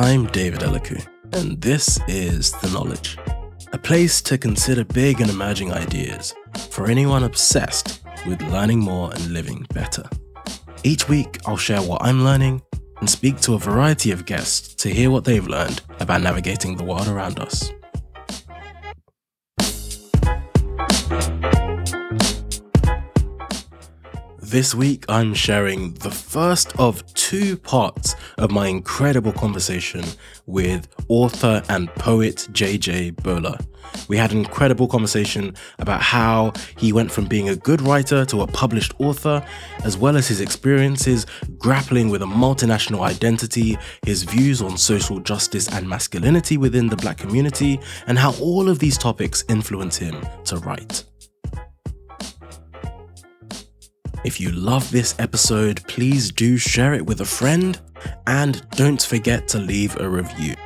I'm David Elikwu, and this is The Knowledge, a place to consider big and emerging ideas for anyone obsessed with learning more and living better. Each week, I'll share what I'm learning and speak to a variety of guests to hear what they've learned about navigating the world around us. This week, I'm sharing the first of two parts of my incredible conversation with author and poet JJ Bola. We had an incredible conversation about how he went from being a good writer to a published author, as well as his experiences grappling with a multinational identity, his views on social justice and masculinity within the black community, and how all of these topics influence him to write. If you love this episode, please do share it with a friend and don't forget to leave a review.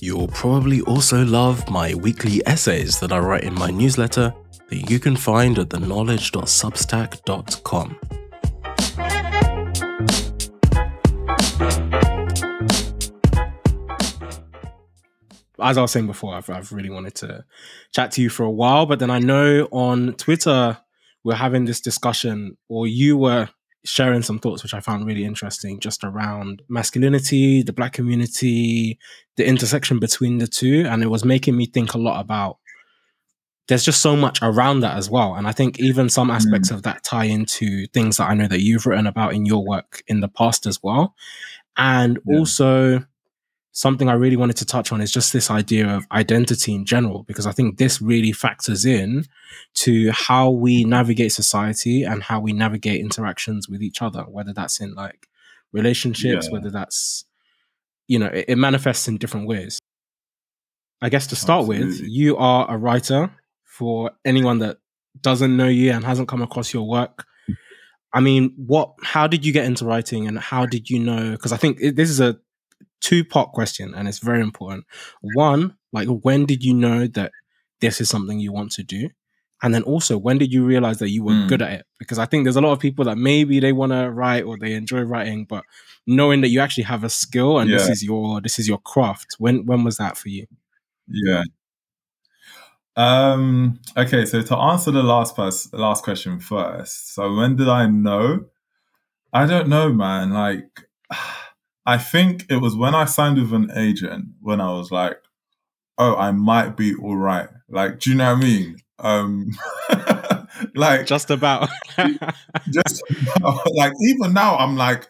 You'll probably also love my weekly essays that I write in my newsletter that you can find at theknowledge.substack.com. As I was saying before, I've, I've really wanted to chat to you for a while, but then I know on Twitter we're having this discussion, or you were sharing some thoughts, which I found really interesting, just around masculinity, the black community, the intersection between the two. And it was making me think a lot about there's just so much around that as well. And I think even some aspects mm. of that tie into things that I know that you've written about in your work in the past as well. And yeah. also, something I really wanted to touch on is just this idea of identity in general, because I think this really factors in to how we navigate society and how we navigate interactions with each other, whether that's in like relationships, yeah. whether that's, you know, it, it, manifests in different ways. I guess to start Absolutely. with, you are a writer for anyone that doesn't know you and hasn't come across your work. I mean, what, how did you get into writing and how did you know? Because I think it, this is a two part question and it's very important. One, like when did you know that this is something you want to do? And then also, when did you realize that you were mm. good at it? Because I think there's a lot of people that maybe they want to write or they enjoy writing, but knowing that you actually have a skill and yeah. this is your this is your craft. When when was that for you? Yeah. Um. Okay. So to answer the last pers- last question first. So when did I know? I don't know, man. Like. I think it was when I signed with an agent when I was like, oh, I might be all right. Like, do you know what I mean? Um, like just about. just about, like even now, I'm like,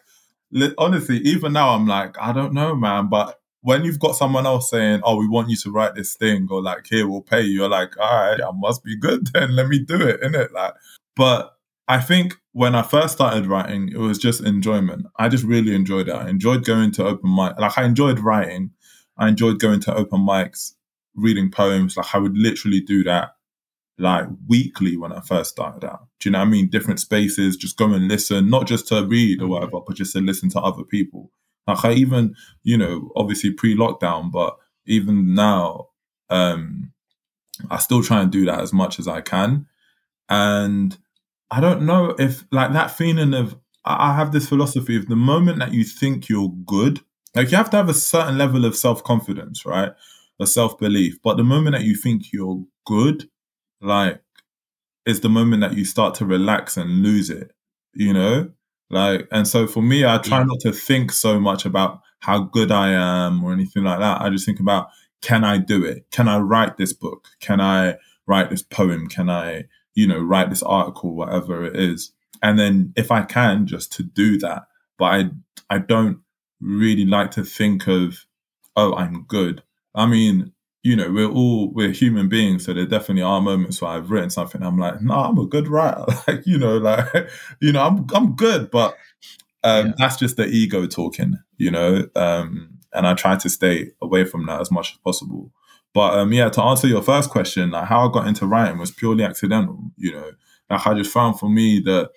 honestly, even now, I'm like, I don't know, man. But when you've got someone else saying, "Oh, we want you to write this thing," or like, "Here, we'll pay you," you're like, "All right, I must be good then. Let me do it." In it, like, but I think when I first started writing, it was just enjoyment. I just really enjoyed it. I enjoyed going to open mic. Like I enjoyed writing. I enjoyed going to open mics, reading poems. Like I would literally do that like weekly when I first started out. Do you know what I mean? Different spaces, just go and listen, not just to read or whatever, but just to listen to other people. Like I even, you know, obviously pre-lockdown, but even now, um, I still try and do that as much as I can. And I don't know if like that feeling of I have this philosophy of the moment that you think you're good, like you have to have a certain level of self confidence, right? A self belief. But the moment that you think you're good, like, is the moment that you start to relax and lose it, you know? Like, and so for me, I try not to think so much about how good I am or anything like that. I just think about can I do it? Can I write this book? Can I write this poem? Can I, you know, write this article, whatever it is. And then if I can, just to do that. But I, I don't really like to think of, oh, I'm good. I mean, you know, we're all we're human beings, so there definitely are moments where I've written something. I'm like, no, I'm a good writer. like, you know, like, you know, I'm I'm good, but um, yeah. that's just the ego talking, you know. Um, and I try to stay away from that as much as possible. But um, yeah, to answer your first question, like how I got into writing was purely accidental. You know, like I just found for me that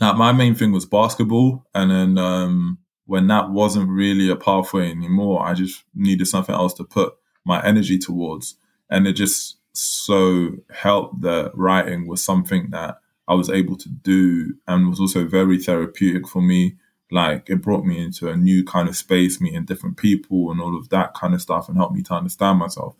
like my main thing was basketball, and then um, when that wasn't really a pathway anymore, I just needed something else to put my energy towards, and it just so helped that writing was something that I was able to do and was also very therapeutic for me like it brought me into a new kind of space, meeting different people and all of that kind of stuff, and helped me to understand myself.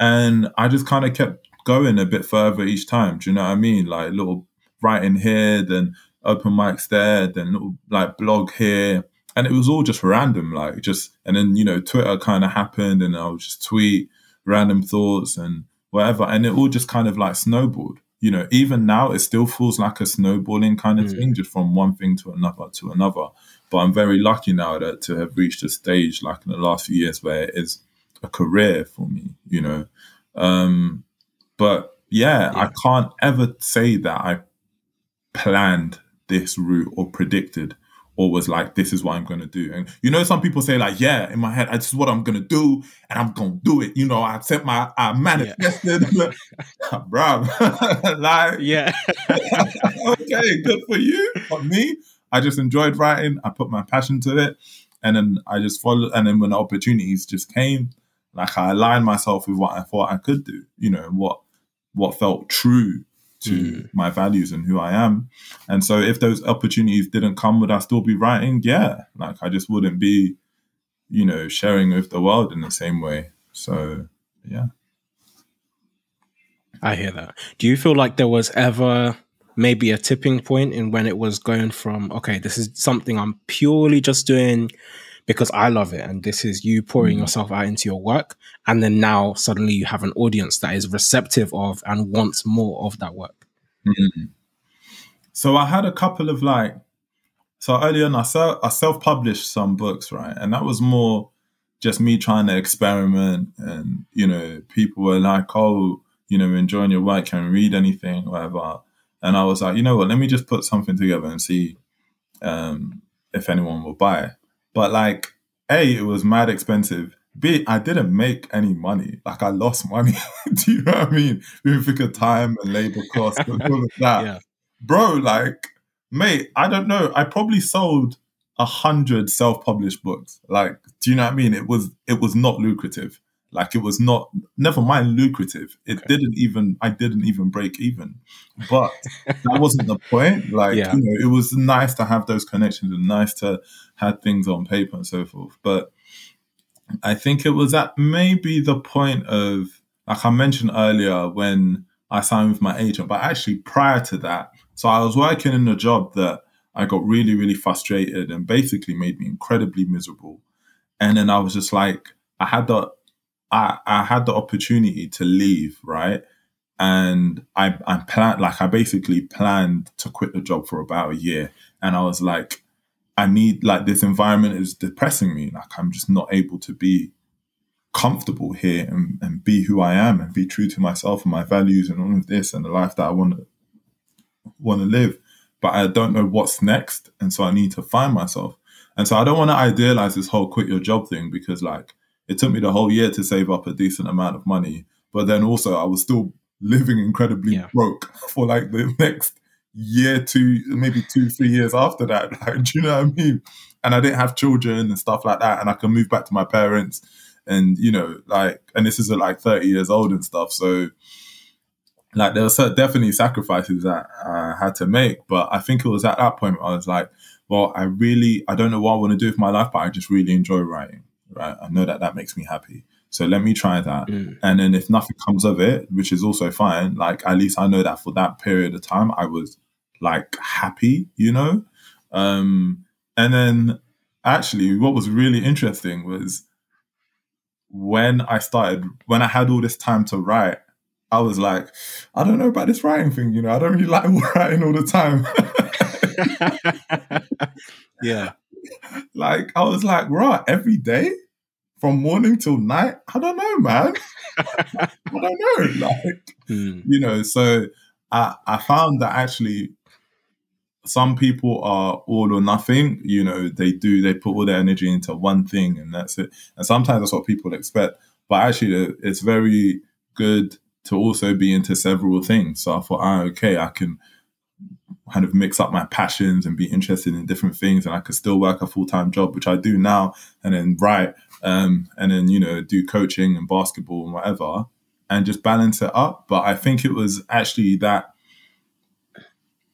And I just kind of kept going a bit further each time. Do you know what I mean? Like little writing here, then open mics there, then little like blog here. And it was all just random, like just, and then, you know, Twitter kind of happened and I would just tweet random thoughts and whatever. And it all just kind of like snowballed you know, even now it still feels like a snowballing kind of mm. thing, just from one thing to another to another. But I'm very lucky now that to have reached a stage like in the last few years where it is a career for me, you know. Um, but yeah, yeah, I can't ever say that I planned this route or predicted or was like, this is what I'm gonna do. And you know, some people say like, yeah, in my head, this is what I'm gonna do, and I'm gonna do it. You know, I sent my, I manifested, yeah. bro. like, yeah, okay, good for you. But me, I just enjoyed writing. I put my passion to it, and then I just followed. And then when the opportunities just came, like I aligned myself with what I thought I could do. You know, what what felt true to mm. my values and who I am. And so if those opportunities didn't come, would I still be writing? Yeah. Like I just wouldn't be, you know, sharing with the world in the same way. So yeah. I hear that. Do you feel like there was ever maybe a tipping point in when it was going from, okay, this is something I'm purely just doing because I love it. And this is you pouring mm. yourself out into your work. And then now suddenly you have an audience that is receptive of and wants more of that work. Mm. So I had a couple of like, so earlier on, I, self, I self-published some books, right? And that was more just me trying to experiment. And, you know, people were like, oh, you know, enjoying your work, can read anything, whatever. And I was like, you know what, let me just put something together and see um, if anyone will buy. But like, A, it was mad expensive. B, I didn't make any money. Like I lost money. Do you know what I mean? Even think of time and labor costs and all of that. Yeah. Bro, like, mate, I don't know. I probably sold a hundred self-published books. Like, do you know what I mean? It was it was not lucrative. Like it was not never mind lucrative. It okay. didn't even I didn't even break even. But that wasn't the point. Like, yeah. you know, it was nice to have those connections and nice to have things on paper and so forth. But I think it was at maybe the point of like I mentioned earlier when I signed with my agent, but actually prior to that, so I was working in a job that I got really, really frustrated and basically made me incredibly miserable. And then I was just like, I had the I, I had the opportunity to leave, right? And I, I planned, like, I basically planned to quit the job for about a year. And I was like, I need, like, this environment is depressing me. Like, I'm just not able to be comfortable here and, and be who I am and be true to myself and my values and all of this and the life that I want to want to live. But I don't know what's next. And so I need to find myself. And so I don't want to idealize this whole quit your job thing because, like, it took me the whole year to save up a decent amount of money. But then also, I was still living incredibly yeah. broke for like the next year, two, maybe two, three years after that. Like, do you know what I mean? And I didn't have children and stuff like that. And I can move back to my parents and, you know, like, and this is at like 30 years old and stuff. So, like, there were definitely sacrifices that I had to make. But I think it was at that point I was like, well, I really, I don't know what I want to do with my life, but I just really enjoy writing right? I know that that makes me happy. So let me try that. Mm. And then if nothing comes of it, which is also fine, like at least I know that for that period of time, I was like happy, you know? Um, and then actually, what was really interesting was when I started, when I had all this time to write, I was like, I don't know about this writing thing, you know, I don't really like writing all the time. yeah. Like, I was like, right, every day? From morning till night. I don't know, man. I don't know. Like, Mm. you know, so I, I found that actually some people are all or nothing. You know, they do, they put all their energy into one thing and that's it. And sometimes that's what people expect. But actually, it's very good to also be into several things. So I thought, ah, okay, I can kind of mix up my passions and be interested in different things and I could still work a full-time job, which I do now, and then write, um, and then, you know, do coaching and basketball and whatever, and just balance it up. But I think it was actually that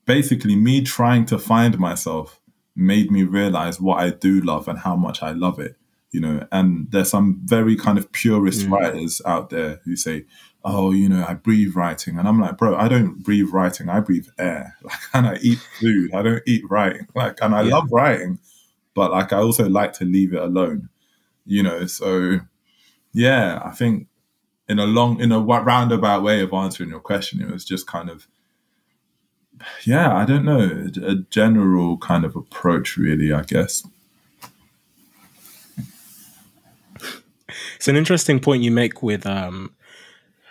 basically me trying to find myself made me realize what I do love and how much I love it. You know, and there's some very kind of purist Mm. writers out there who say, "Oh, you know, I breathe writing," and I'm like, "Bro, I don't breathe writing. I breathe air, like, and I eat food. I don't eat writing. Like, and I Yeah. love writing, but like, I also like to leave it alone. You know, so yeah, I think in a long, in a roundabout way of answering your question, it was just kind of yeah, I don't know, a general kind of approach, really, I guess. It's an interesting point you make with um,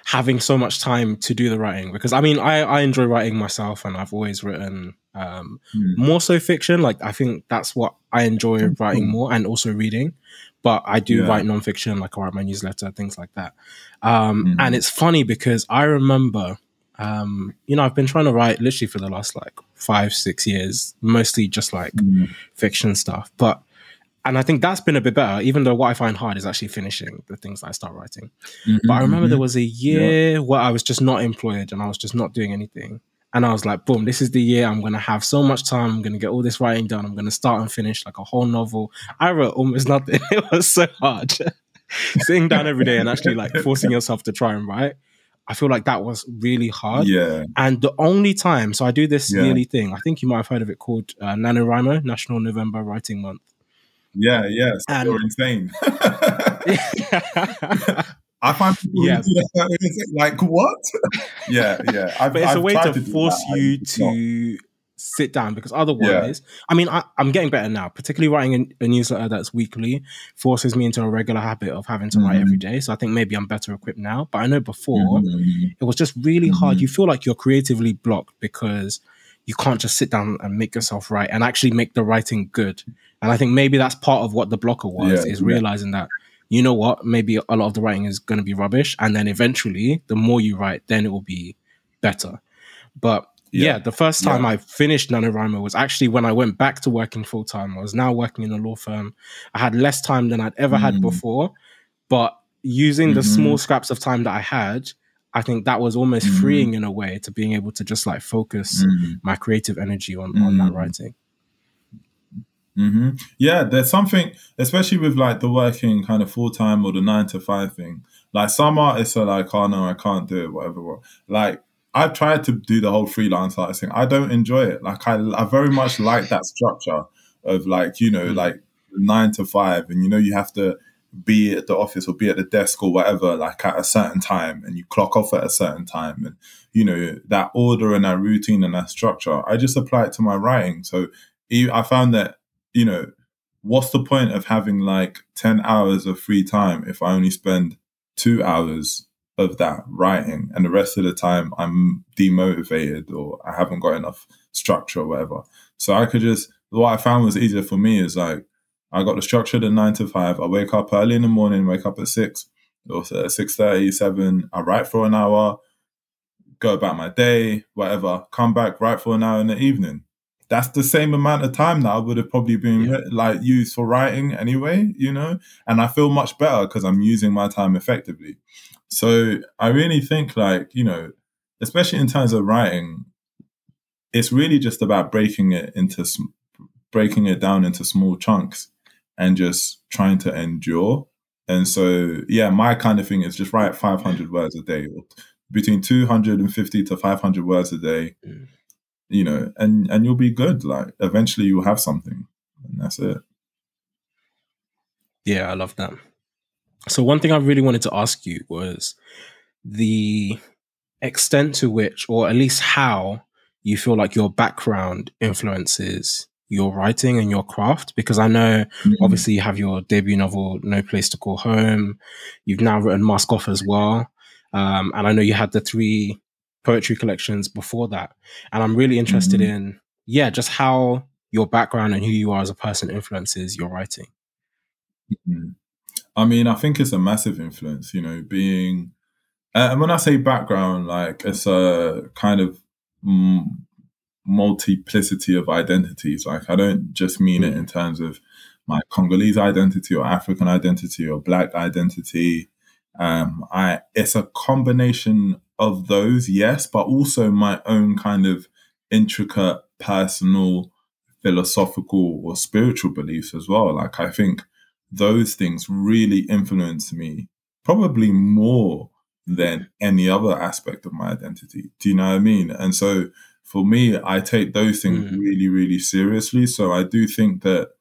having so much time to do the writing because I mean I, I enjoy writing myself and I've always written um, Hmm. more so fiction. Like I think that's what I enjoy writing more and also reading. But I do Yeah. write nonfiction, like I write my newsletter, things like that. Um, Mhm. And it's funny because I remember, um, you know, I've been trying to write literally for the last like five, six years, mostly just like Mm. fiction stuff. But and I think that's been a bit better, even though what I find hard is actually finishing the things that I start writing. But I remember Mhm. there was a year where I was just not employed and I was just not doing anything. And I was like, boom, this is the year I'm going to have so much time. I'm going to get all this writing done. I'm going to start and finish like a whole novel. I wrote almost nothing. It was so hard. Sitting down every day and actually like forcing yourself to try and write. I feel like that was really hard. yeah, And the only time, so I do this Yeah. yearly thing. I think you might have heard of it called uh, NaNoWriMo, National November Writing Month. yeah, yeah. And- you're insane. I find people Yeah. who do that insane. like what? yeah, yeah. I've, but it's a I've way tried to force you to sit down because otherwise i mean I, i'm getting better now particularly writing a, a newsletter that's weekly forces me into a regular habit of having to write Mhm. every day so i think maybe i'm better equipped now but i know before Mhm. it was just really hard Mhm. you feel like you're creatively blocked because you can't just sit down and make yourself write and actually make the writing good and i think maybe that's part of what the blocker was Yeah, is yeah. realizing that you know what maybe a lot of the writing is going to be rubbish and then eventually the more you write then it will be better but yeah, Yeah. the first time Yeah. I finished NaNoWriMo was actually when I went back to working full time. I was now working in a law firm. I had less time than I'd ever had Mm. before, but using the Mhm. small scraps of time that I had, I think that was almost Mhm. freeing in a way to being able to just like focus Mhm. my creative energy on, on that Mm. writing. Hmm Yeah, there's something, especially with like the working kind of full time or the nine to five thing. Like some artists are like, oh no, I can't do it, whatever. what- Like I've tried to do the whole freelance artist thing. I don't enjoy it. Like I, I very much like that structure of like you know Mm. like nine to five, and you know you have to be at the office or be at the desk or whatever like at a certain time, and you clock off at a certain time, and you know that order and that routine and that structure. I just apply it to my writing. So I found that you know, what's the point of having like 10 hours of free time if I only spend two hours of that writing and the rest of the time I'm demotivated or I haven't got enough structure or whatever. So I could just, what I found was easier for me is like, I got the structure the nine to five. I wake up early in the morning, wake up at six or at uh, six thirty, seven. I write for an hour, go about my day, whatever. Come back, write for an hour in the evening that's the same amount of time that I would have probably been Yeah. like used for writing anyway, you know. And I feel much better because I'm using my time effectively. So I really think, like you know, especially in terms of writing, it's really just about breaking it into sm- breaking it down into small chunks and just trying to endure. And so, yeah, my kind of thing is just write 500 words a day, or between 250 to 500 words a day Mm. You know, and and you'll be good. Like eventually, you'll have something, and that's it. Yeah, I love that. So one thing I really wanted to ask you was the extent to which, or at least how, you feel like your background influences your writing and your craft? Because I know Mhm. obviously you have your debut novel, No Place to Call Home. You've now written Mask Off as well. Um, and I know you had the three poetry collections before that. And I'm really interested Mhm. in, yeah, just how your background and who you are as a person influences your writing. Mm. I mean, I think it's a massive influence, you know, being, uh, and when I say background, like it's a kind of mm, multiplicity of identities. Like I don't just mean it in terms of my Congolese identity or African identity or Black identity. Um, I it's a combination of those, yes, but also my own kind of intricate personal philosophical or spiritual beliefs as well. Like I think those things really influence me probably more than any other aspect of my identity. Do you know what I mean? And so for me, I take those things Mm. really, really seriously. So I do think that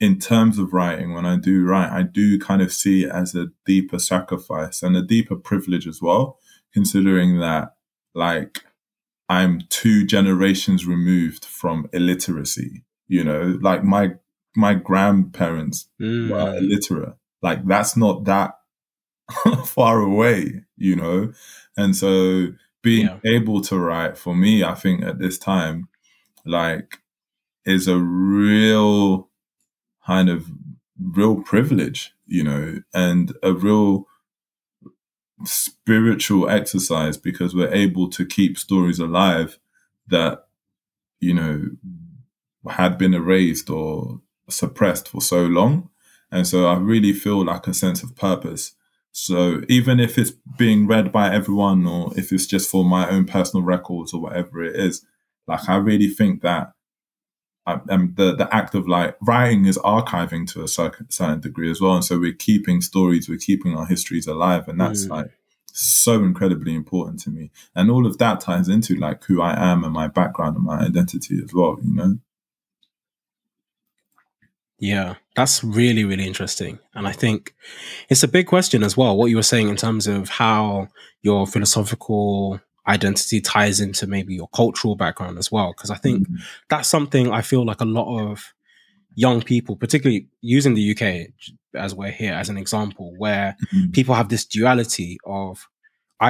in terms of writing, when I do write, I do kind of see it as a deeper sacrifice and a deeper privilege as well, considering that like I'm two generations removed from illiteracy. You know, like my my grandparents were Mm. illiterate. Like that's not that far away, you know? And so being Yeah. able to write for me, I think at this time, like is a real kind of real privilege, you know, and a real spiritual exercise because we're able to keep stories alive that, you know, had been erased or suppressed for so long. And so I really feel like a sense of purpose. So even if it's being read by everyone or if it's just for my own personal records or whatever it is, like I really think that um, the the act of like writing is archiving to a certain, certain degree as well, and so we're keeping stories, we're keeping our histories alive, and that's Mm. like so incredibly important to me. And all of that ties into like who I am and my background and my identity as well. You know. Yeah, that's really, really interesting. And I think it's a big question as well, what you were saying in terms of how your philosophical identity ties into maybe your cultural background as well. Because I think Mm. that's something I feel like a lot of young people, particularly using the UK as we're here as an example, where Mhm. people have this duality of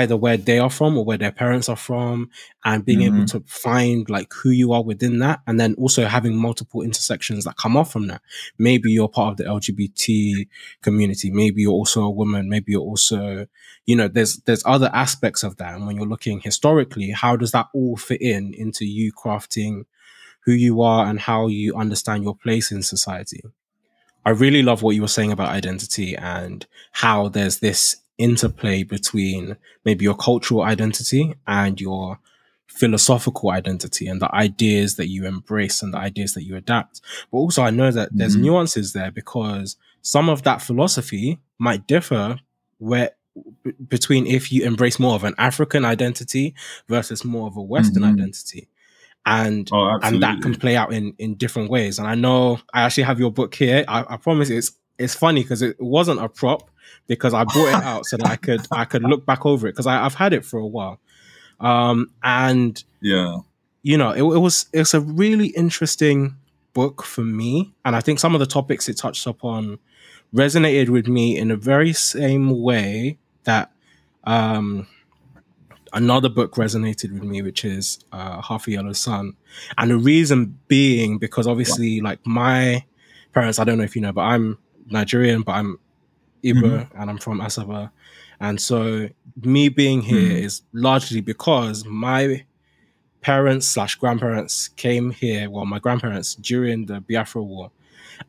either where they are from or where their parents are from and being able Mhm. to find like who you are within that and then also having multiple intersections that come off from that. Maybe you're part of the lgbt community maybe you're also a woman maybe you're also you know there's there's other aspects of that. And when you're looking historically how does that all fit in into you crafting who you are and how you understand your place in society? I really love what you were saying about identity and how there's this interplay between maybe your cultural identity and your philosophical identity and the ideas that you embrace and the ideas that you adapt. But also, I know that there's Mhm. nuances there because some of that philosophy might differ where b- between if you embrace more of an African identity versus more of a Western Mhm. identity. And Oh, and that can play out in in different ways. And I know I actually have your book here. I, I promise it's it's funny because it wasn't a prop because I brought it out so that I could I could look back over it because I've had it for a while. Um, and Yeah. you know, it, it was it's a really interesting book for me, and I think some of the topics it touched upon resonated with me in a very same way that um, another book resonated with me, which is uh, Half a Yellow Sun, and the reason being because obviously, like my parents, I don't know if you know, but I'm Nigerian, but I'm Igbo and I'm from Asaba, and so me being here Mhm. is largely because my parents slash grandparents came here. Well, my grandparents during the Biafra War,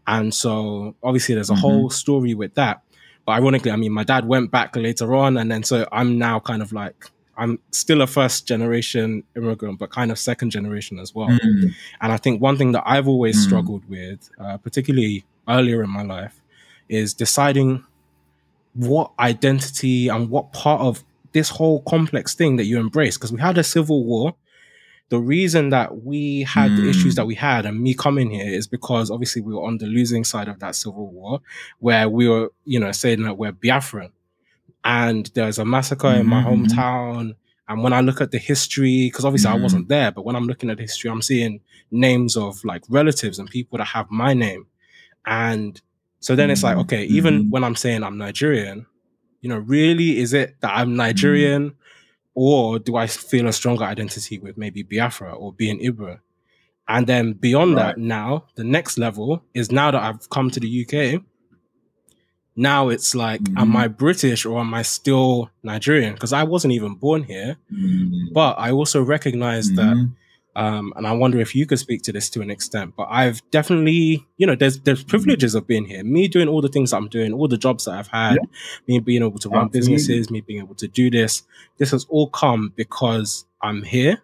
and so obviously there's a Mhm. whole story with that. But ironically, I mean, my dad went back later on, and then so I'm now kind of like I'm still a first generation immigrant, but kind of second generation as well. Mm. And I think one thing that I've always Mm. struggled with, uh, particularly earlier in my life, is deciding what identity and what part of this whole complex thing that you embrace. Because we had a civil war. The reason that we had the issues Mm. that we had and me coming here is because obviously we were on the losing side of that civil war, where we were, you know, saying that we're Biafran. And there's a massacre in my mhm. hometown And when I look at the history, because obviously I Mm. wasn't there, but when I'm looking at history, I'm seeing names of like relatives and people that have my name. And so then it's like, Mhm. okay, even Mhm. when I'm saying I'm Nigerian, you know, really is it that Mm. I'm Nigerian or do I feel a stronger identity with maybe Biafra or being Ibra? And then beyond that, now the next level is now that I've come to the UK, now it's like, am Mhm. I British or am I still Nigerian? Because I wasn't even born here, Mm. but I also recognize that Mhm. Um, and I wonder if you could speak to this to an extent. But I've definitely, you know, there's there's privileges of being here. Me doing all the things I'm doing, all the jobs that I've had, me being able to run Absolutely. businesses, me being able to do this. This has all come because I'm here,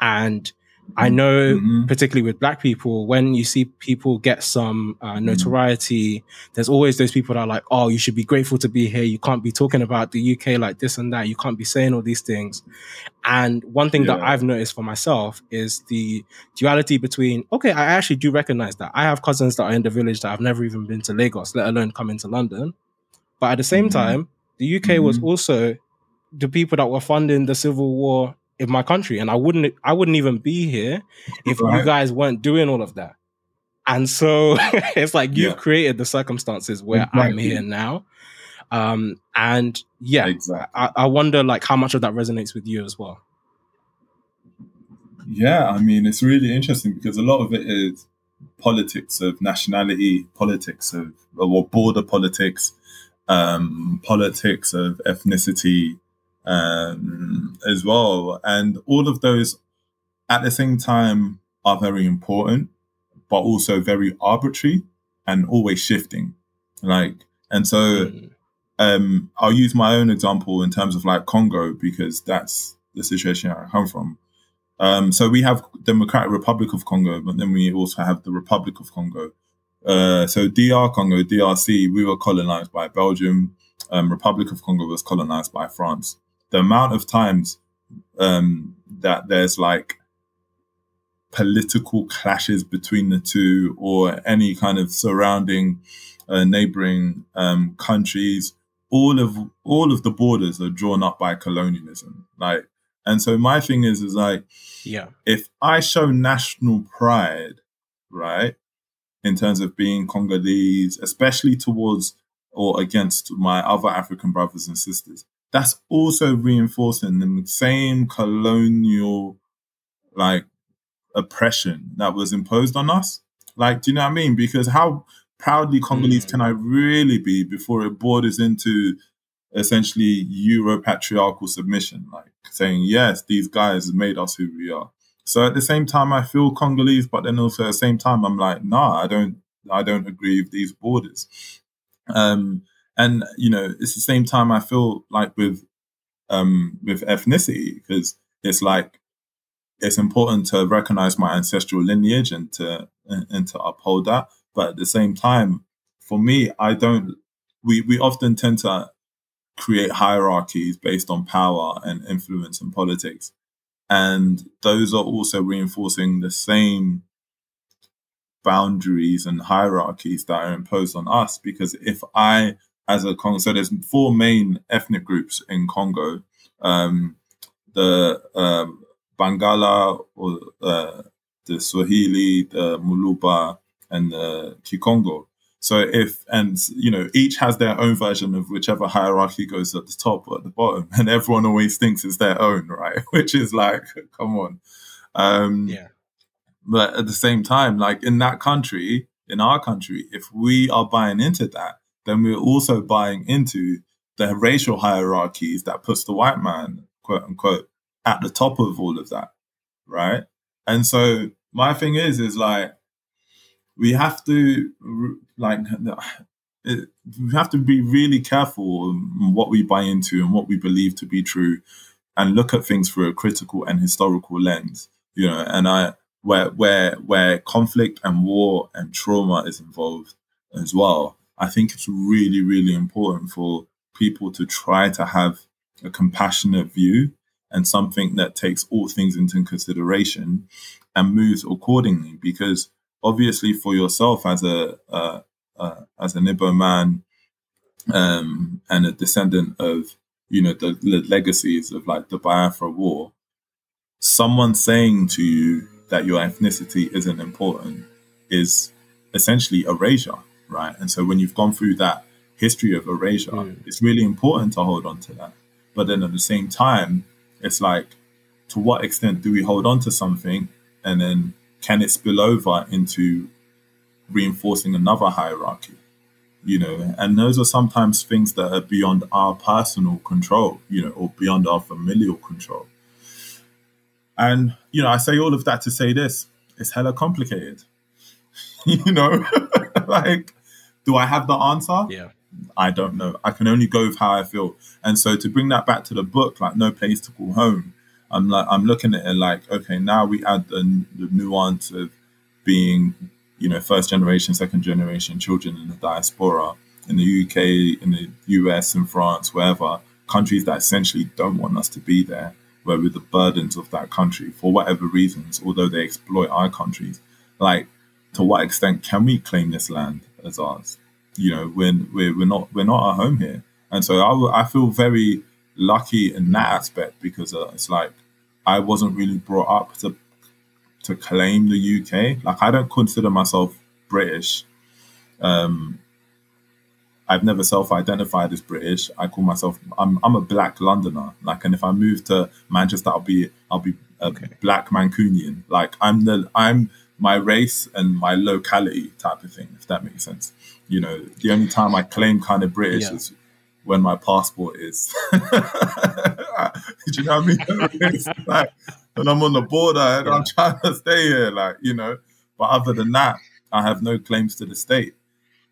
and I know, Mhm. particularly with Black people, when you see people get some uh, notoriety, there's always those people that are like, "Oh, you should be grateful to be here. You can't be talking about the UK like this and that. You can't be saying all these things." And one thing that I've noticed for myself is the duality between, okay, I actually do recognize that. I have cousins that are in the village that I've never even been to Lagos, let alone come into London. But at the same Mhm. time, the UK was Mhm. also the people that were funding the civil war in my country. And I wouldn't I wouldn't even be here if you guys weren't doing all of that. And so it's like you've Yeah. created the circumstances where I'm here now. Um, and yeah, Exactly. I, I wonder like how much of that resonates with you as well. Yeah, I mean, it's really interesting because a lot of it is politics of nationality, politics of or border politics, um, politics of ethnicity, um, as well, and all of those at the same time are very important, but also very arbitrary and always shifting. Like, and so Mm, um, I'll use my own example in terms of like Congo because that's the situation I come from. Um, so we have Democratic Republic of Congo, but then we also have the Republic of Congo. Uh, so DR Congo, DRC, we were colonized by Belgium. Um, Republic of Congo was colonized by France. The amount of times um, that there's like political clashes between the two or any kind of surrounding uh, neighboring um, countries all of all of the borders are drawn up by colonialism like and so my thing is is like yeah. if i show national pride right in terms of being congolese especially towards or against my other african brothers and sisters that's also reinforcing the same colonial like oppression that was imposed on us. Like, do you know what I mean? Because how proudly Congolese Mm. can I really be before it borders into essentially Euro patriarchal submission? Like saying, yes, these guys made us who we are. So at the same time, I feel Congolese, but then also at the same time, I'm like, nah, I don't, I don't agree with these borders. Um, and you know, it's the same time I feel like with, um, with ethnicity because it's like it's important to recognize my ancestral lineage and to and to uphold that. But at the same time, for me, I don't. We we often tend to create hierarchies based on power and influence in politics, and those are also reinforcing the same boundaries and hierarchies that are imposed on us. Because if I, as a Congo, so there's four main ethnic groups in Congo. Um, the um, Bangala or uh, the Swahili, the Muluba, and the Kikongo. So if and you know each has their own version of whichever hierarchy goes at the top or at the bottom, and everyone always thinks it's their own, right? Which is like, come on. Um, Yeah. But at the same time, like in that country, in our country, if we are buying into that, then we're also buying into the racial hierarchies that puts the white man, quote unquote, at the top of all of that, right? And so my thing is, is like we have to like it, we have to be really careful what we buy into and what we believe to be true, and look at things through a critical and historical lens. You know, and I where where where conflict and war and trauma is involved as well. I think it's really really important for people to try to have a compassionate view and something that takes all things into consideration and moves accordingly. Because obviously, for yourself as a uh, uh, as an Igbo man um, and a descendant of you know, the, the legacies of like the Biafra War, someone saying to you that your ethnicity isn't important is essentially erasure, right? And so when you've gone through that history of erasure, mm. it's really important to hold on to that. But then at the same time, it's like, to what extent do we hold on to something and then can it spill over into reinforcing another hierarchy? You know, and those are sometimes things that are beyond our personal control, you know, or beyond our familial control. And, you know, I say all of that to say this it's hella complicated. you know, like, do I have the answer? Yeah. I don't know. I can only go with how I feel. And so to bring that back to the book, like No Place to Call Home, I'm like I'm looking at it like, okay, now we add the, the nuance of being, you know, first generation, second generation children in the diaspora in the UK, in the US, and France, wherever countries that essentially don't want us to be there where with the burdens of that country for whatever reasons, although they exploit our countries, like to what extent can we claim this land as ours? You know, when we're, we're not we're not at home here, and so I, I feel very lucky in that aspect because uh, it's like I wasn't really brought up to to claim the UK. Like I don't consider myself British. Um, I've never self-identified as British. I call myself I'm I'm a black Londoner. Like, and if I move to Manchester, I'll be I'll be a okay. black Mancunian. Like, I'm the I'm my race and my locality type of thing. If that makes sense. You know, the only time I claim kind of British yeah. is when my passport is. Do you know what I mean? Like, when I'm on the border and yeah. I'm trying to stay here, like you know. But other than that, I have no claims to the state.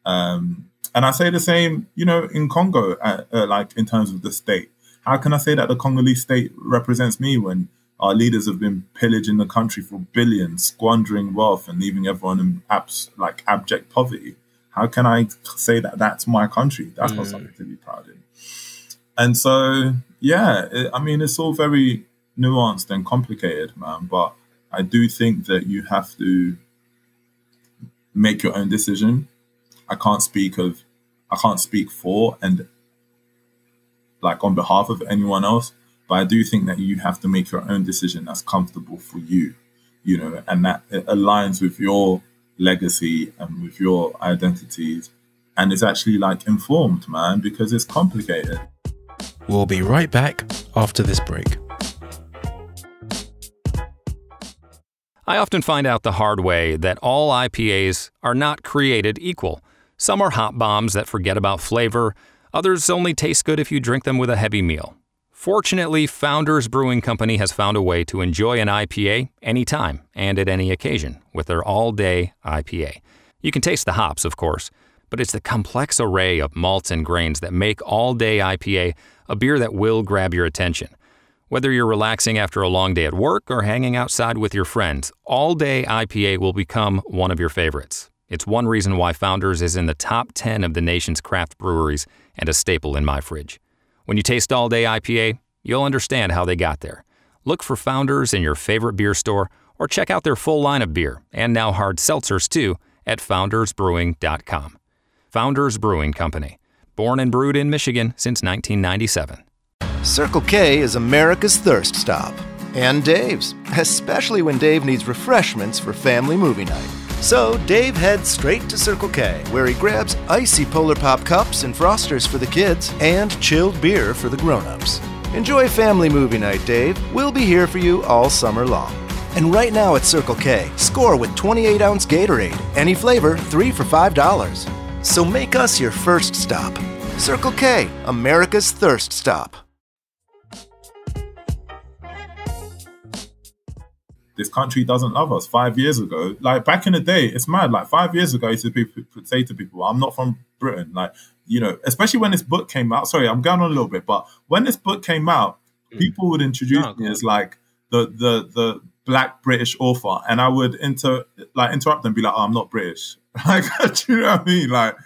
Um, and I say the same, you know, in Congo, uh, uh, like in terms of the state. How can I say that the Congolese state represents me when our leaders have been pillaging the country for billions, squandering wealth, and leaving everyone in abs- like abject poverty? How can I say that that's my country? That's mm. not something to be proud in. And so, yeah, it, I mean, it's all very nuanced and complicated, man. But I do think that you have to make your own decision I can't speak of I can't speak for and like on behalf of anyone else, but I do think that you have to make your own decision that's comfortable for you, you know, and that aligns with your legacy and with your identities and is actually like informed, man, because it's complicated. We'll be right back after this break. I often find out the hard way that all IPAs are not created equal. Some are hop bombs that forget about flavor, others only taste good if you drink them with a heavy meal. Fortunately, Founders Brewing Company has found a way to enjoy an IPA anytime and at any occasion with their all day IPA. You can taste the hops, of course, but it's the complex array of malts and grains that make all day IPA a beer that will grab your attention. Whether you're relaxing after a long day at work or hanging outside with your friends, all day IPA will become one of your favorites. It's one reason why Founders is in the top 10 of the nation's craft breweries and a staple in my fridge. When you taste All Day IPA, you'll understand how they got there. Look for Founders in your favorite beer store or check out their full line of beer and now hard seltzers too at foundersbrewing.com. Founders Brewing Company, born and brewed in Michigan since 1997. Circle K is America's thirst stop. And Dave's, especially when Dave needs refreshments for family movie night. So Dave heads straight to Circle K, where he grabs icy Polar Pop cups and frosters for the kids and chilled beer for the grown-ups. Enjoy family movie night, Dave. We'll be here for you all summer long. And right now at Circle K, score with 28 ounce Gatorade. Any flavor, three for $5. So make us your first stop. Circle K, America's thirst stop. This country doesn't love us. Five years ago, like back in the day, it's mad. Like five years ago, I used to be, say to people, "I'm not from Britain." Like you know, especially when this book came out. Sorry, I'm going on a little bit, but when this book came out, mm. people would introduce oh, me as like the the the black British author, and I would inter like interrupt them, and be like, oh, "I'm not British." Like, do you know what I mean? Like,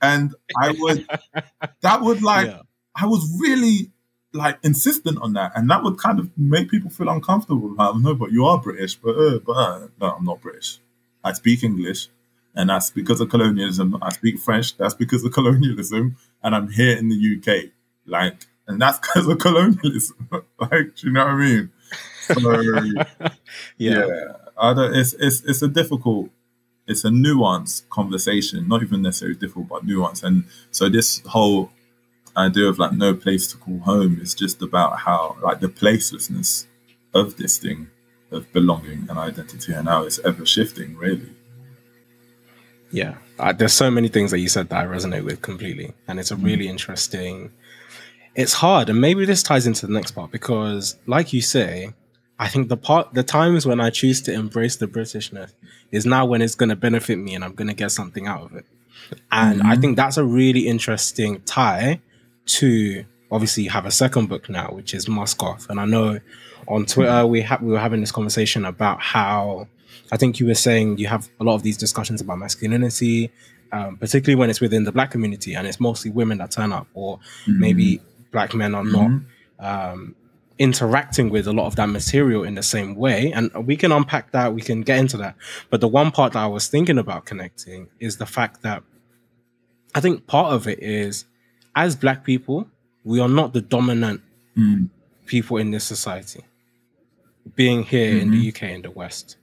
and I would that would like yeah. I was really like insistent on that, and that would kind of make people feel uncomfortable. Like, no, but you are British, but uh, but uh, no, I'm not British. I speak English, and that's because of colonialism. I speak French, that's because of colonialism, and I'm here in the UK. Like, and that's because of colonialism. like, do you know what I mean? So, yeah. yeah, I don't, it's it's it's a difficult, it's a nuanced conversation. Not even necessarily difficult, but nuanced. And so this whole idea of like no place to call home is just about how like the placelessness of this thing of belonging and identity and how it's ever shifting, really. Yeah, uh, there's so many things that you said that I resonate with completely, and it's a really interesting. It's hard, and maybe this ties into the next part because, like you say, I think the part, the times when I choose to embrace the Britishness is now when it's going to benefit me, and I'm going to get something out of it. And I think that's a really interesting tie to obviously have a second book now, which is Mask Off. And I know on Twitter we ha- we were having this conversation about how I think you were saying you have a lot of these discussions about masculinity, um, particularly when it's within the black community and it's mostly women that turn up, or maybe black men are not um, interacting with a lot of that material in the same way. And we can unpack that, we can get into that. But the one part that I was thinking about connecting is the fact that I think part of it is as black people, we are not the dominant mm. people in this society, being here in the mm-hmm. UK in the West.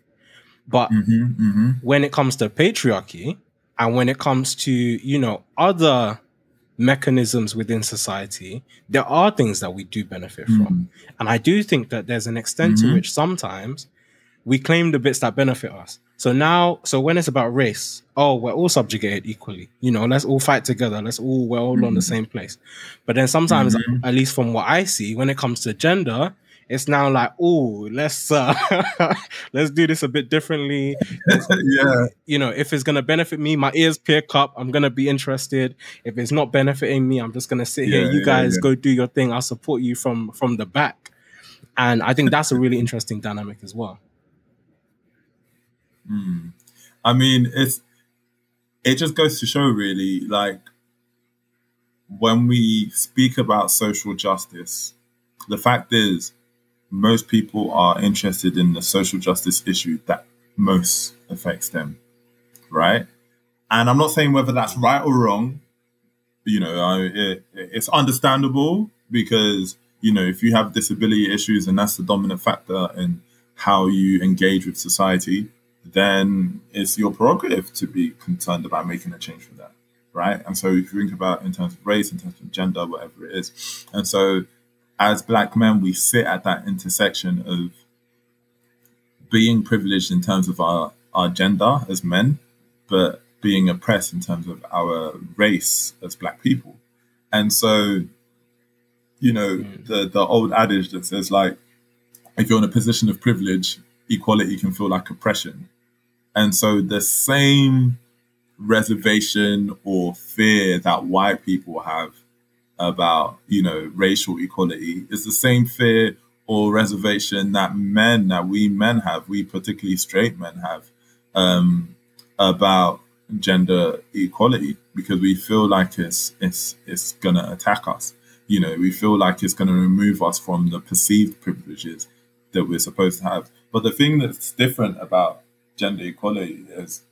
But mm-hmm, mm-hmm. when it comes to patriarchy and when it comes to, you know, other mechanisms within society, there are things that we do benefit from. Mm. And I do think that there's an extent to which sometimes we claim the bits that benefit us. So now, so when it's about race, oh, we're all subjugated equally. You know, let's all fight together. Let's all, we're all on the same place. But then sometimes, at least from what I see, when it comes to gender, it's now like, oh, let's uh, let's do this a bit differently. yeah, You know, if it's gonna benefit me, my ears perk up. I'm gonna be interested. If it's not benefiting me, I'm just gonna sit here. You yeah, guys yeah. go do your thing. I'll support you from from the back. And I think that's a really interesting dynamic as well. Mm. I mean, it's it just goes to show, really, like when we speak about social justice, the fact is, most people are interested in the social justice issue that most affects them, right? And I'm not saying whether that's right or wrong. You know, I, it, it's understandable because you know if you have disability issues and that's the dominant factor in how you engage with society, then it's your prerogative to be concerned about making a change from that, right? And so if you think about in terms of race, in terms of gender, whatever it is, and so as black men, we sit at that intersection of being privileged in terms of our, our gender as men, but being oppressed in terms of our race as black people. And so, you know, mm. the, the old adage that says, like, if you're in a position of privilege, equality can feel like oppression. And so the same reservation or fear that white people have about, you know, racial equality is the same fear or reservation that men, that we men have, we particularly straight men have, um, about gender equality because we feel like it's it's it's gonna attack us. You know, we feel like it's gonna remove us from the perceived privileges that we're supposed to have. But the thing that's different about gender equality is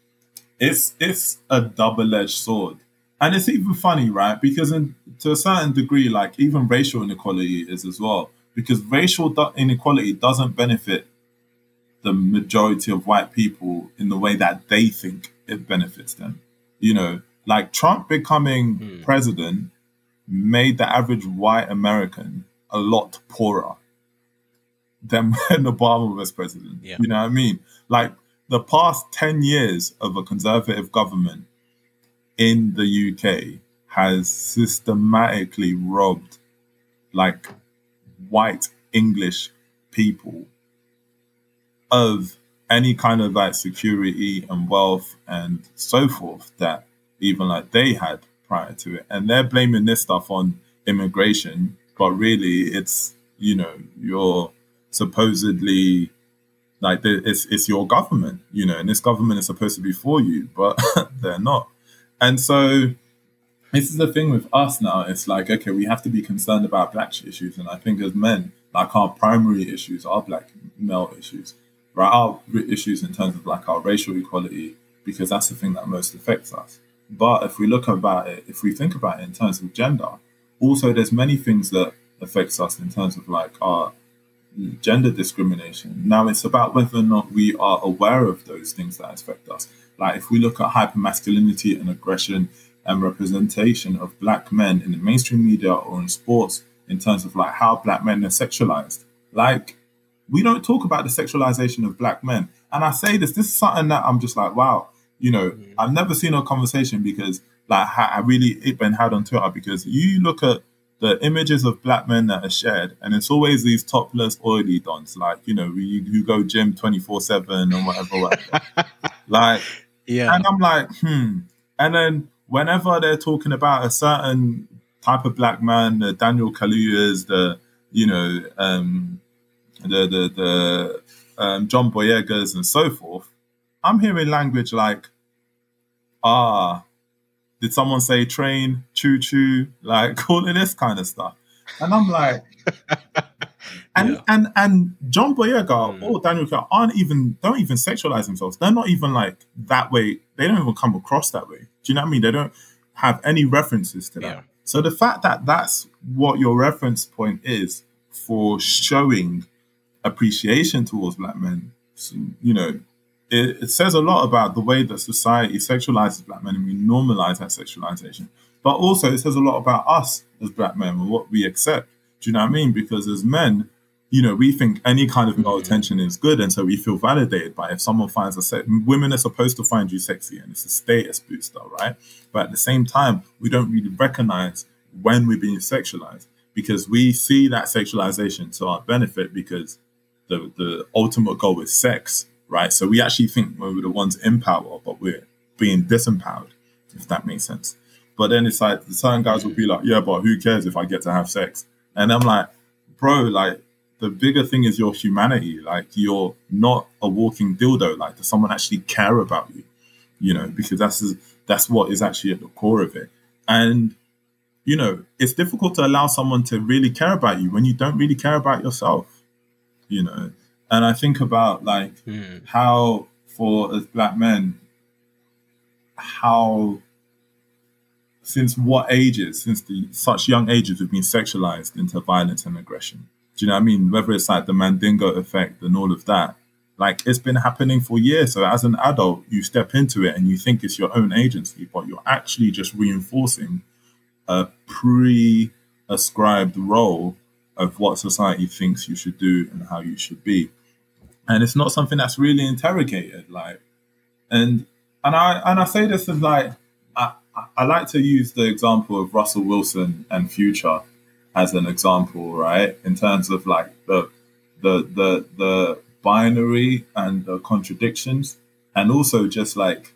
it's it's a double-edged sword. And it's even funny, right? Because in, to a certain degree, like even racial inequality is as well. Because racial inequality doesn't benefit the majority of white people in the way that they think it benefits them. You know, like Trump becoming hmm. president made the average white American a lot poorer than when Obama was president. Yeah. You know what I mean? Like the past 10 years of a conservative government in the UK has systematically robbed like white English people of any kind of like security and wealth and so forth that even like they had prior to it. And they're blaming this stuff on immigration, but really it's, you know, you're supposedly like it's it's your government, you know, and this government is supposed to be for you, but they're not. And so this is the thing with us now. It's like okay, we have to be concerned about black issues, and I think as men, like our primary issues are black male issues, right? Our issues in terms of like our racial equality, because that's the thing that most affects us. But if we look about it, if we think about it in terms of gender, also there's many things that affects us in terms of like our gender discrimination. Now it's about whether or not we are aware of those things that affect us. Like if we look at hypermasculinity and aggression and representation of black men in the mainstream media or in sports in terms of like how black men are sexualized. Like we don't talk about the sexualization of black men. And I say this, this is something that I'm just like, wow, you know, mm-hmm. I've never seen a conversation because like I really it been had on Twitter because you look at the images of black men that are shared, and it's always these topless oily dons, like you know, you, you go gym twenty four seven or whatever, whatever. like yeah, and I'm like, hmm, and then whenever they're talking about a certain type of black man, the Daniel Kaluuyas, the you know, um, the the the um, John Boyegas and so forth, I'm hearing language like, ah, did someone say train, choo choo, like all of this kind of stuff? And I'm like, and yeah. and and John Boyega mm. or Daniel Kerr aren't even don't even sexualize themselves. They're not even like that way. They don't even come across that way. Do you know what I mean? They don't have any references to that. Yeah. So the fact that that's what your reference point is for showing appreciation towards black men, you know, it, it, says a lot about the way that society sexualizes black men and we normalize that sexualization. But also, it says a lot about us as black men and what we accept. Do you know what I mean? Because as men, you know, we think any kind of male mm-hmm. attention is good, and so we feel validated by if someone finds us. Se- women are supposed to find you sexy, and it's a status booster, right? But at the same time, we don't really recognize when we're being sexualized because we see that sexualization to our benefit because the the ultimate goal is sex right? So we actually think we're the ones in power, but we're being disempowered, if that makes sense. But then it's like the certain guys will be like, yeah, but who cares if I get to have sex? And I'm like, bro, like the bigger thing is your humanity. Like you're not a walking dildo. Like does someone actually care about you? You know, because that's that's what is actually at the core of it. And you know, it's difficult to allow someone to really care about you when you don't really care about yourself. You know, and I think about like mm. how for as black men, how since what ages, since the such young ages, we've been sexualized into violence and aggression. Do you know what I mean? Whether it's like the Mandingo effect and all of that, like it's been happening for years. So as an adult, you step into it and you think it's your own agency, but you're actually just reinforcing a pre-ascribed role of what society thinks you should do and how you should be and it's not something that's really interrogated. Like, and and I and I say this as like I, I like to use the example of Russell Wilson and Future as an example, right? In terms of like the the the the binary and the contradictions, and also just like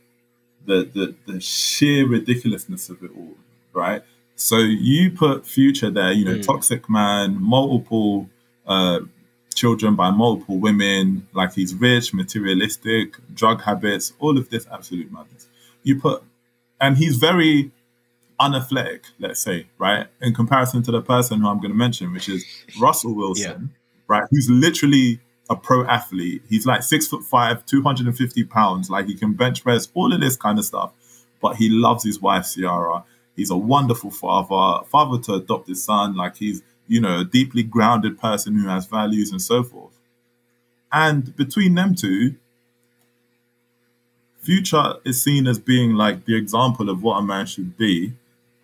the the the sheer ridiculousness of it all, right? So you put Future there, you know, mm. Toxic Man, multiple uh, children by multiple women, like he's rich, materialistic, drug habits, all of this absolute madness. You put, and he's very unathletic, let's say, right? In comparison to the person who I'm going to mention, which is Russell Wilson, yeah. right? Who's literally a pro athlete. He's like six foot five, 250 pounds. Like he can bench press, all of this kind of stuff. But he loves his wife, Ciara. He's a wonderful father, father to adopt his son. Like he's you know, a deeply grounded person who has values and so forth. And between them two, Future is seen as being like the example of what a man should be.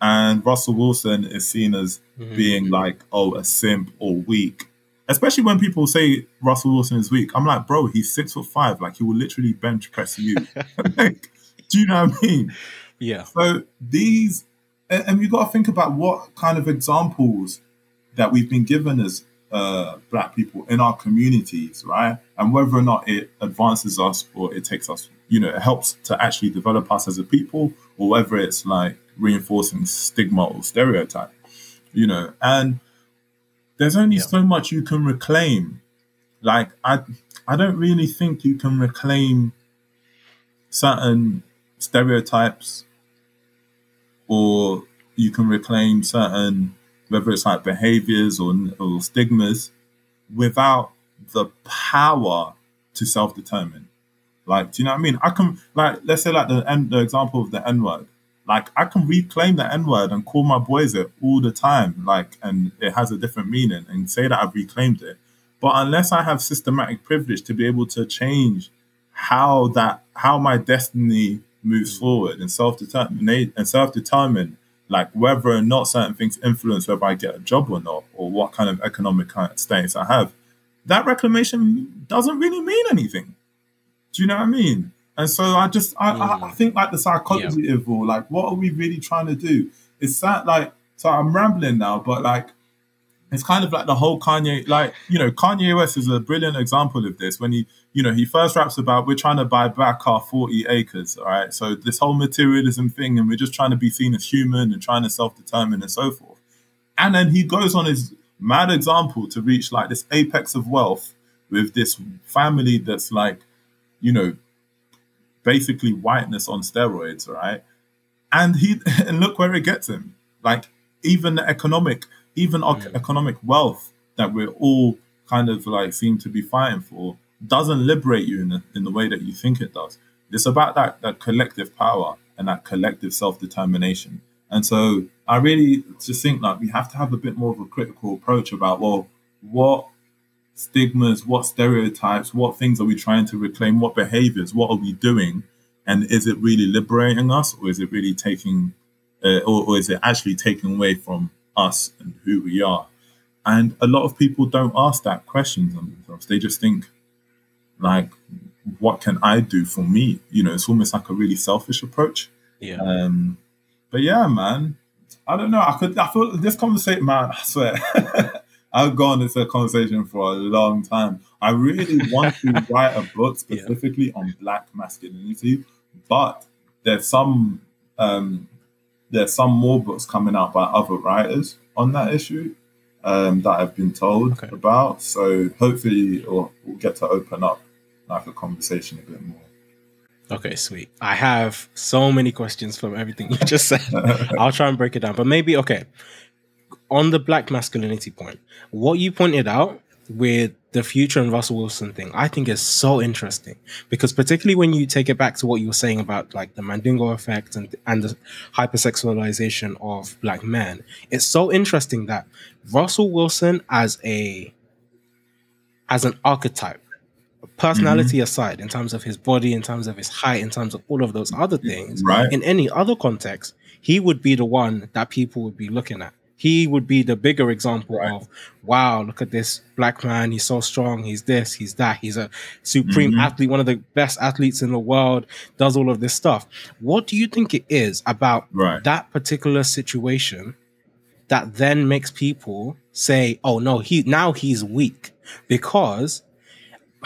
And Russell Wilson is seen as mm-hmm. being like, oh, a simp or weak. Especially when people say Russell Wilson is weak. I'm like, bro, he's six foot five. Like, he will literally bench press you. like, do you know what I mean? Yeah. So these, and, and you got to think about what kind of examples that we've been given as uh, black people in our communities, right? And whether or not it advances us or it takes us, you know, it helps to actually develop us as a people, or whether it's like reinforcing stigma or stereotype, you know. And there's only yeah. so much you can reclaim. Like I, I don't really think you can reclaim certain stereotypes, or you can reclaim certain whether it's like behaviors or, or stigmas, without the power to self determine. Like, do you know what I mean? I can like let's say like the the example of the N word. Like I can reclaim the N word and call my boys it all the time, like, and it has a different meaning and say that I've reclaimed it. But unless I have systematic privilege to be able to change how that how my destiny moves mm. forward and self determinate and self determine like whether or not certain things influence whether I get a job or not, or what kind of economic status I have, that reclamation doesn't really mean anything. Do you know what I mean? And so I just I, mm. I, I, mm. think like the psychology yeah. of all like what are we really trying to do? It's that like so I'm rambling now, but like it's kind of like the whole Kanye like you know Kanye West is a brilliant example of this when he you know he first raps about we're trying to buy back our 40 acres all right so this whole materialism thing and we're just trying to be seen as human and trying to self-determine and so forth and then he goes on his mad example to reach like this apex of wealth with this family that's like you know basically whiteness on steroids, right? And he and look where it gets him. Like even the economic, even mm. economic wealth that we're all kind of like seem to be fighting for doesn't liberate you in the, in the way that you think it does. It's about that that collective power and that collective self determination. And so I really just think like we have to have a bit more of a critical approach about well, what stigmas, what stereotypes, what things are we trying to reclaim, what behaviors, what are we doing, and is it really liberating us, or is it really taking, uh, or, or is it actually taking away from us who we are? And a lot of people don't ask that question themselves. They just think, like, what can I do for me? You know, it's almost like a really selfish approach. Yeah. Um, but yeah, man, I don't know. I could. I feel this conversation, man. I swear. I've gone into a conversation for a long time. I really want to write a book specifically yeah. on black masculinity, but there's some um, there's some more books coming out by other writers on that issue um, that I've been told okay. about. So hopefully, we'll, we'll get to open up like a conversation a bit more. Okay, sweet. I have so many questions from everything you just said. I'll try and break it down. But maybe okay on the black masculinity point, what you pointed out with the future and Russell Wilson thing, I think is so interesting because particularly when you take it back to what you were saying about like the Mandingo effect and and the hypersexualization of black men, it's so interesting that Russell Wilson as a as an archetype, personality mm-hmm. aside, in terms of his body, in terms of his height, in terms of all of those other things, right. in any other context, he would be the one that people would be looking at he would be the bigger example right. of wow look at this black man he's so strong he's this he's that he's a supreme mm-hmm. athlete one of the best athletes in the world does all of this stuff what do you think it is about right. that particular situation that then makes people say oh no he now he's weak because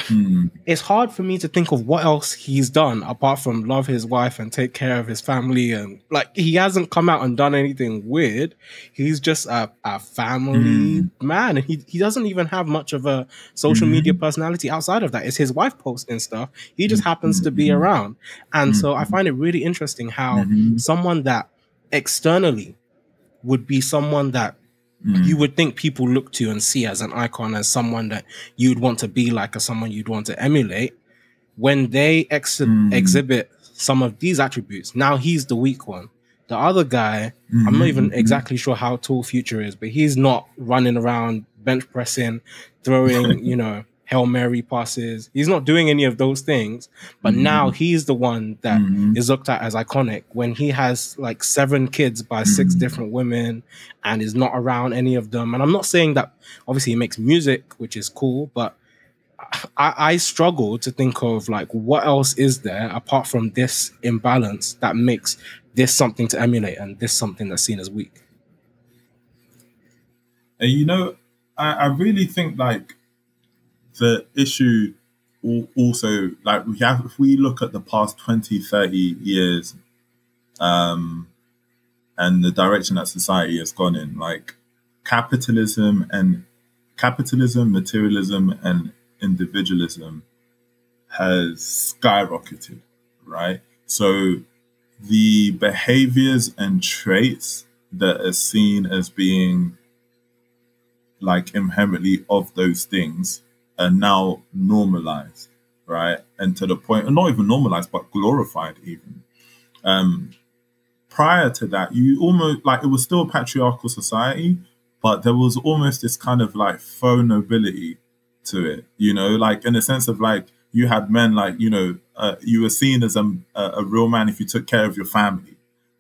Hmm. It's hard for me to think of what else he's done apart from love his wife and take care of his family. And like, he hasn't come out and done anything weird. He's just a, a family hmm. man. And he, he doesn't even have much of a social hmm. media personality outside of that. It's his wife posting stuff. He just happens to be around. And so I find it really interesting how someone that externally would be someone that Mm. you would think people look to and see as an icon as someone that you'd want to be like or someone you'd want to emulate when they ex- mm. exhibit some of these attributes now he's the weak one the other guy mm-hmm. i'm not even mm-hmm. exactly sure how tall future is but he's not running around bench pressing throwing you know Hail Mary passes. He's not doing any of those things. But mm-hmm. now he's the one that mm-hmm. is looked at as iconic when he has like seven kids by mm-hmm. six different women and is not around any of them. And I'm not saying that obviously he makes music, which is cool, but I, I struggle to think of like what else is there apart from this imbalance that makes this something to emulate and this something that's seen as weak. And you know, I, I really think like the issue also like we have if we look at the past 20 30 years um and the direction that society has gone in like capitalism and capitalism materialism and individualism has skyrocketed right? So the behaviors and traits that are seen as being like inherently of those things are now normalized, right? And to the point, not even normalized, but glorified even. Um, prior to that, you almost like it was still a patriarchal society, but there was almost this kind of like faux nobility to it, you know, like in the sense of like you had men like, you know, uh, you were seen as a, a real man if you took care of your family,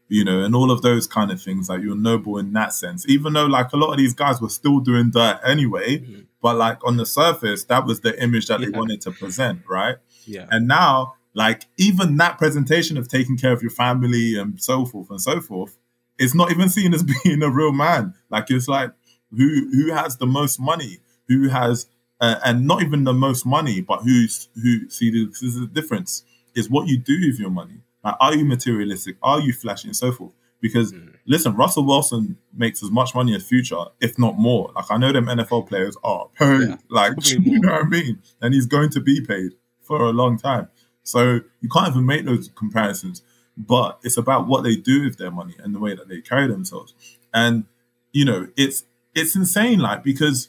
you know, and all of those kind of things. Like you're noble in that sense, even though like a lot of these guys were still doing dirt anyway. Mm-hmm. But like on the surface, that was the image that yeah. they wanted to present, right? Yeah. And now, like even that presentation of taking care of your family and so forth and so forth, it's not even seen as being a real man. Like it's like who who has the most money, who has uh, and not even the most money, but who's who. See, this is the difference. Is what you do with your money. Like, are you materialistic? Are you flashy and so forth? Because mm. Listen, Russell Wilson makes as much money as Future, if not more. Like I know them NFL players are paid, yeah, like you know what I mean, and he's going to be paid for a long time. So you can't even make those comparisons. But it's about what they do with their money and the way that they carry themselves. And you know, it's it's insane, like because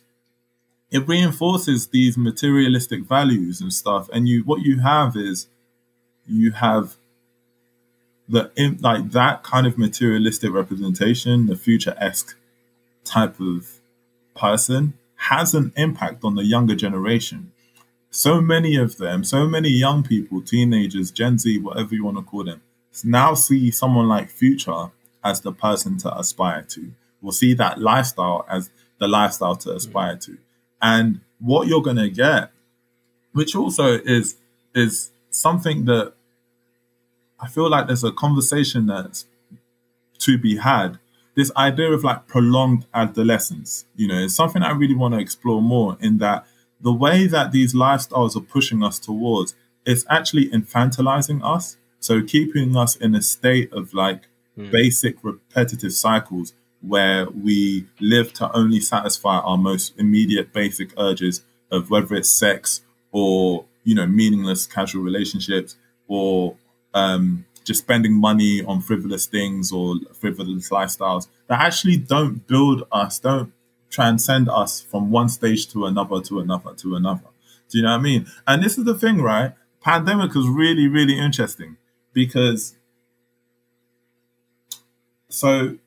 it reinforces these materialistic values and stuff. And you what you have is you have the like that kind of materialistic representation, the future esque type of person has an impact on the younger generation. So many of them, so many young people, teenagers, Gen Z, whatever you want to call them, now see someone like Future as the person to aspire to. Will see that lifestyle as the lifestyle to aspire to. And what you're going to get, which also is is something that I feel like there's a conversation that's to be had. This idea of like prolonged adolescence, you know, is something I really want to explore more. In that the way that these lifestyles are pushing us towards, it's actually infantilizing us. So keeping us in a state of like mm. basic repetitive cycles where we live to only satisfy our most immediate basic urges of whether it's sex or you know meaningless casual relationships or um, just spending money on frivolous things or frivolous lifestyles that actually don't build us don't transcend us from one stage to another to another to another. Do you know what i mean? And this is the thing right? Pandemic was really really interesting because so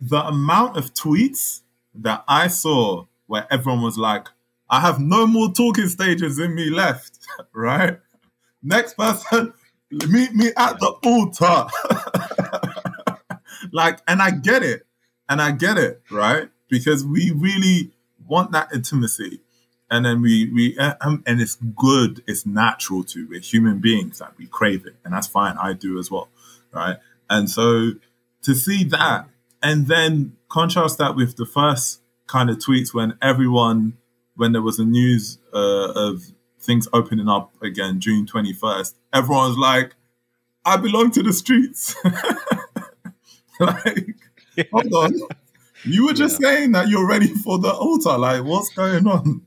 the amount of tweets that I saw where everyone was like, I have no more talking stages in me left, right? Next person, meet me at the altar. like, and I get it. And I get it, right? Because we really want that intimacy. And then we, we, um, and it's good, it's natural to, we're human beings, like we crave it. And that's fine. I do as well, right? And so to see that and then contrast that with the first kind of tweets when everyone, when there was a news uh, of things opening up again, June 21st, everyone's like, I belong to the streets. like, yeah. hold on. You were just yeah. saying that you're ready for the altar. Like, what's going on?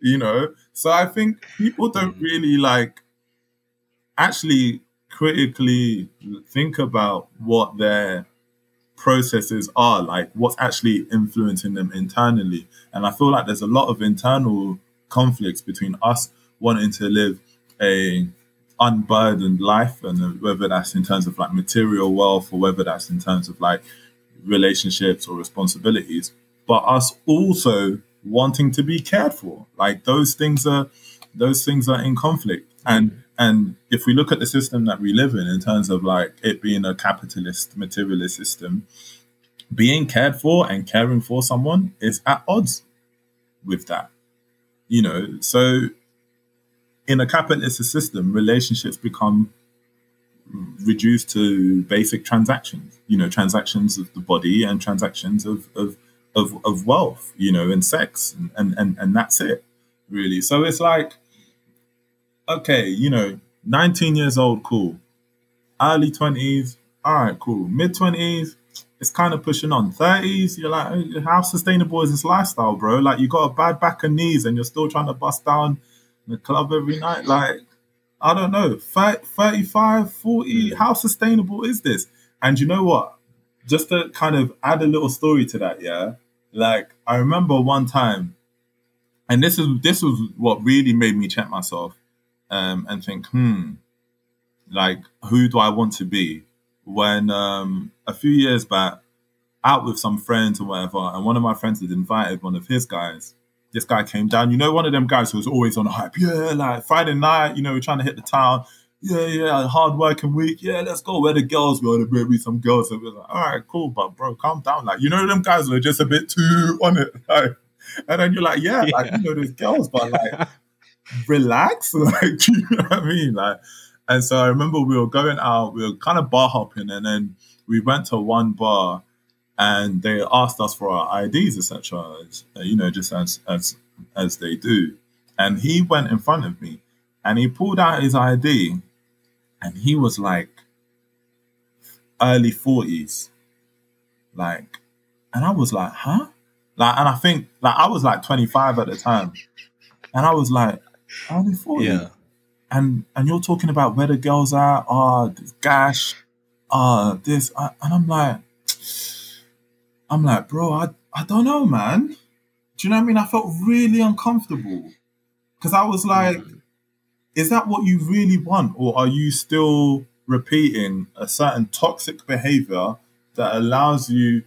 You know? So I think people don't mm. really like actually critically think about what they're processes are, like what's actually influencing them internally. And I feel like there's a lot of internal conflicts between us wanting to live a unburdened life and whether that's in terms of like material wealth or whether that's in terms of like relationships or responsibilities but us also wanting to be cared for like those things are those things are in conflict and and if we look at the system that we live in, in terms of like it being a capitalist, materialist system, being cared for and caring for someone is at odds with that. You know, so in a capitalist system, relationships become reduced to basic transactions, you know, transactions of the body and transactions of, of, of, of wealth, you know, and sex, and, and, and that's it, really. So it's like, okay, you know, 19 years old, cool. Early 20s, all right, cool. Mid 20s, it's kind of pushing on. 30s, you're like, how sustainable is this lifestyle, bro? Like, you got a bad back and knees and you're still trying to bust down the club every night. Like, I don't know, 30, 35, 40, how sustainable is this? And you know what? Just to kind of add a little story to that, yeah. Like, I remember one time, and this is this was what really made me check myself um, and think, hmm, like, who do I want to be when um, a few years back, out with some friends or whatever, and one of my friends had invited one of his guys. This guy came down, you know, one of them guys who was always on hype. Yeah, like Friday night, you know, we're trying to hit the town. Yeah, yeah, hard working week. Yeah, let's go. Where the girls? We want to bring some girls. And we're like, all right, cool, but bro, calm down. Like, you know, them guys were just a bit too on it. Like, and then you're like, yeah, yeah. like you know, there's girls, but like, relax. Like, you know what I mean? Like, and so I remember we were going out, we were kind of bar hopping, and then we went to one bar and they asked us for our IDs, etc. You know, just as as as they do. And he went in front of me, and he pulled out his ID, and he was like early forties, like, and I was like, huh? Like, and I think like I was like twenty five at the time, and I was like, early forty. Yeah. And and you're talking about where the girls are, ah, oh, this gash, ah, uh, this, uh, and I'm like I'm like, bro, I, I don't know, man. Do you know what I mean? I felt really uncomfortable because I was like, mm. is that what you really want? Or are you still repeating a certain toxic behavior that allows you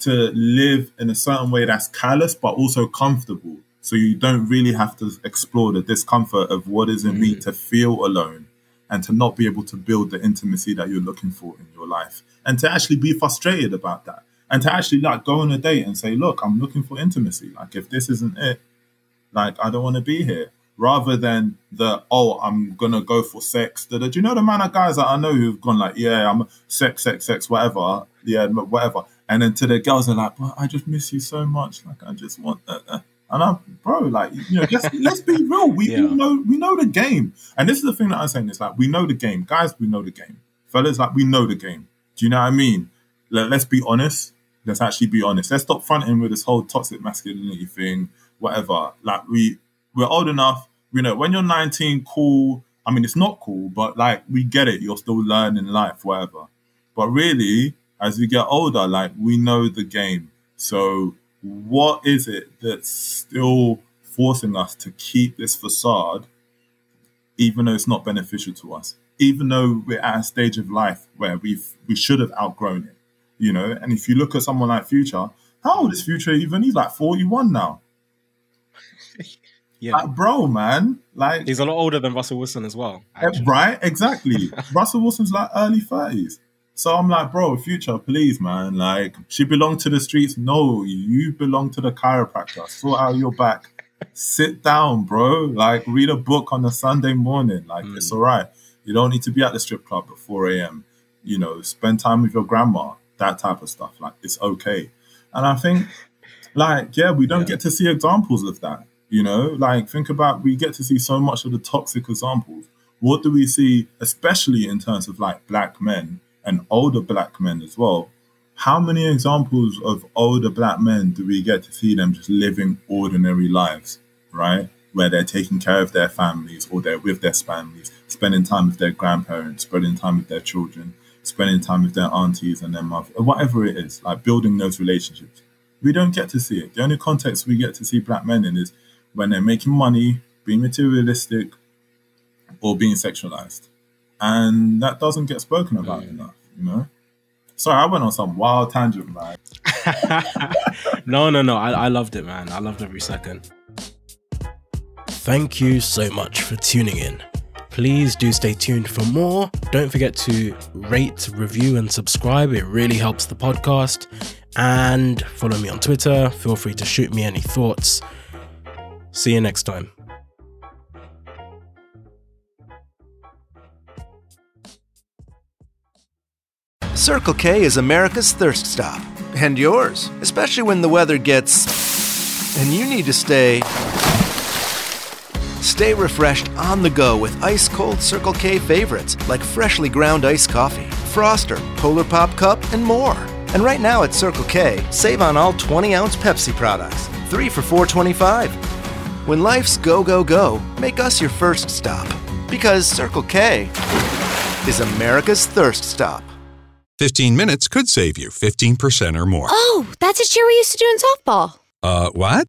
to live in a certain way that's callous but also comfortable? So you don't really have to explore the discomfort of what does it mm. to feel alone and to not be able to build the intimacy that you're looking for in your life and to actually be frustrated about that and to actually like go on a date and say, look, I'm looking for intimacy. Like if this isn't it, like I don't want to be here. Rather than the oh, I'm gonna go for sex. Do you know the amount of guys that I know who've gone like, yeah, I'm sex, sex, sex, whatever, yeah, whatever. And then to the girls are like, but I just miss you so much. Like I just want that. Uh, and I'm, bro, like, you know, let's, let's be real. We, yeah. we, know we know the game. And this is the thing that I'm saying is like, we know the game. Guys, we know the game. Fellas, like, we know the game. Do you know what I mean? Let, let's be honest. Let's actually be honest. Let's stop fronting with this whole toxic masculinity thing, whatever. Like we we're old enough. You know, when you're 19, cool. I mean, it's not cool, but like we get it. You're still learning life, whatever. But really, as we get older, like we know the game. So what is it that's still forcing us to keep this facade, even though it's not beneficial to us? Even though we're at a stage of life where we've we should have outgrown it you know. And if you look at someone like Future, how old is Future even? He's like 41 now. yeah. Like, bro, man. Like he's a lot older than Russell Wilson as well. Actually. Right? Exactly. Russell Wilson's like early 30s. So I'm like, bro, Future, please, man. Like, she belonged to the streets. No, you belong to the chiropractor. Sort out your back. Sit down, bro. Like, read a book on a Sunday morning. Like, mm. it's all right. You don't need to be at the strip club at 4 a.m. You know, spend time with your grandma that type of stuff. Like it's okay. And I think, like, yeah, we don't yeah. get to see examples of that. You know, like think about we get to see so much of the toxic examples. What do we see, especially in terms of like black men and older black men as well? How many examples of older black men do we get to see them just living ordinary lives, right? Where they're taking care of their families or they're with their families, spending time with their grandparents, spending time with their children, spending time with their aunties and their mother, or whatever it is, like building those relationships. We don't get to see it. The only context we get to see black men in is when they're making money, being materialistic, or being sexualized. And that doesn't get spoken about mm. enough, you know? Sorry, I went on some wild tangent, man. no, no, no. I, I loved it, man. I loved every second. Thank you so much for tuning in. Please do stay tuned for more. Don't forget to rate, review, and subscribe. It really helps the podcast. And follow me on Twitter. Feel free to shoot me any thoughts. See you next time. Circle K is America's thirst stop. And yours, especially when the weather gets. and you need to stay Stay refreshed on the go with ice cold Circle K favorites like freshly ground iced coffee, Froster, Polar Pop Cup, and more. And right now at Circle K, save on all 20 ounce Pepsi products, 3 for $4.25. When life's go, go, go, make us your first stop. Because Circle K is America's thirst stop. 15 minutes could save you 15% or more. Oh, that's a cheer we used to do in softball. Uh, what?